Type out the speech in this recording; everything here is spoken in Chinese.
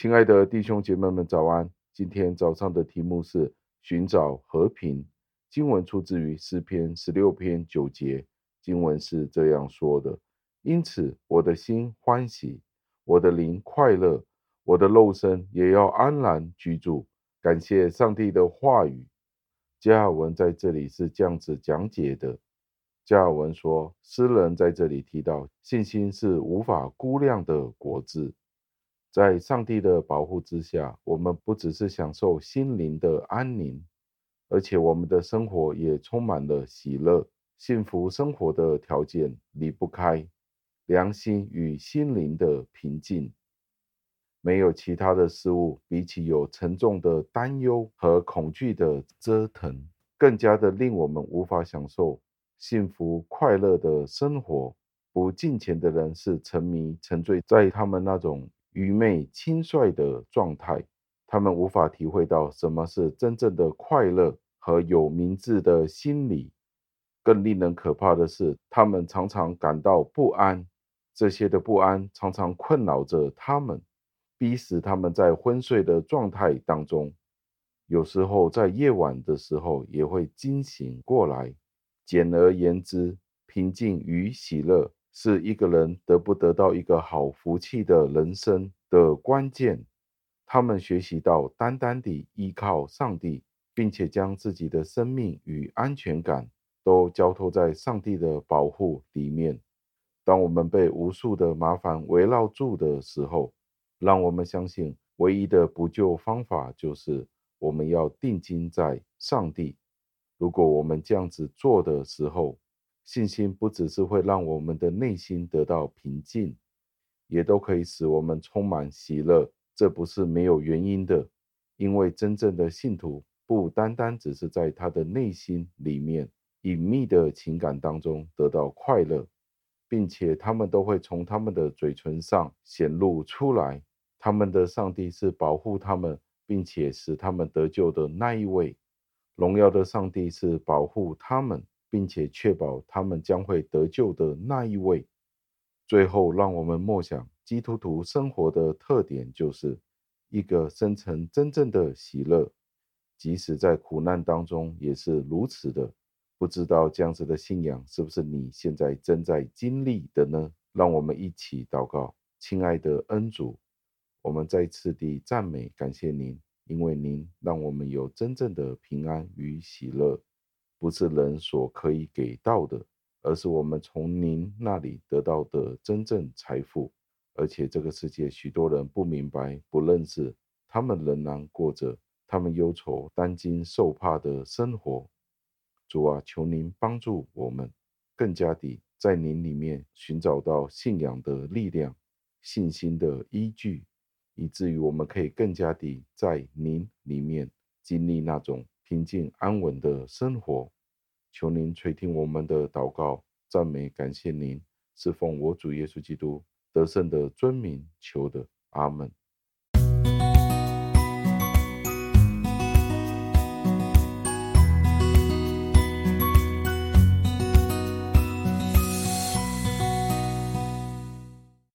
亲爱的弟兄姐妹们，早安！今天早上的题目是寻找和平。经文出自于诗篇十六篇九节，经文是这样说的：“因此，我的心欢喜，我的灵快乐，我的肉身也要安然居住。”感谢上帝的话语。加尔文在这里是这样子讲解的：加尔文说，诗人在这里提到，信心是无法估量的果子。在上帝的保护之下，我们不只是享受心灵的安宁，而且我们的生活也充满了喜乐。幸福生活的条件离不开良心与心灵的平静。没有其他的事物，比起有沉重的担忧和恐惧的折腾，更加的令我们无法享受幸福快乐的生活。不敬虔的人是沉迷沉醉在他们那种。愚昧轻率的状态，他们无法体会到什么是真正的快乐和有明智的心理。更令人可怕的是，他们常常感到不安，这些的不安常常困扰着他们，逼使他们在昏睡的状态当中，有时候在夜晚的时候也会惊醒过来。简而言之，平静与喜乐。是一个人得不得到一个好福气的人生的关键。他们学习到单单地依靠上帝，并且将自己的生命与安全感都交托在上帝的保护里面。当我们被无数的麻烦围绕住的时候，让我们相信唯一的补救方法就是我们要定睛在上帝。如果我们这样子做的时候，信心不只是会让我们的内心得到平静，也都可以使我们充满喜乐。这不是没有原因的，因为真正的信徒不单单只是在他的内心里面隐秘的情感当中得到快乐，并且他们都会从他们的嘴唇上显露出来。他们的上帝是保护他们，并且使他们得救的那一位。荣耀的上帝是保护他们。并且确保他们将会得救的那一位。最后，让我们默想基督徒生活的特点，就是一个深层真正的喜乐，即使在苦难当中也是如此的。不知道这样子的信仰是不是你现在正在经历的呢？让我们一起祷告，亲爱的恩主，我们再次地赞美感谢您，因为您让我们有真正的平安与喜乐。不是人所可以给到的，而是我们从您那里得到的真正财富。而且这个世界许多人不明白、不认识，他们仍然过着他们忧愁、担惊受怕的生活。主啊，求您帮助我们，更加地在您里面寻找到信仰的力量、信心的依据，以至于我们可以更加地在您里面经历那种。平静安稳的生活，求您垂听我们的祷告、赞美、感谢您，侍奉我主耶稣基督得胜的尊名求的，阿门。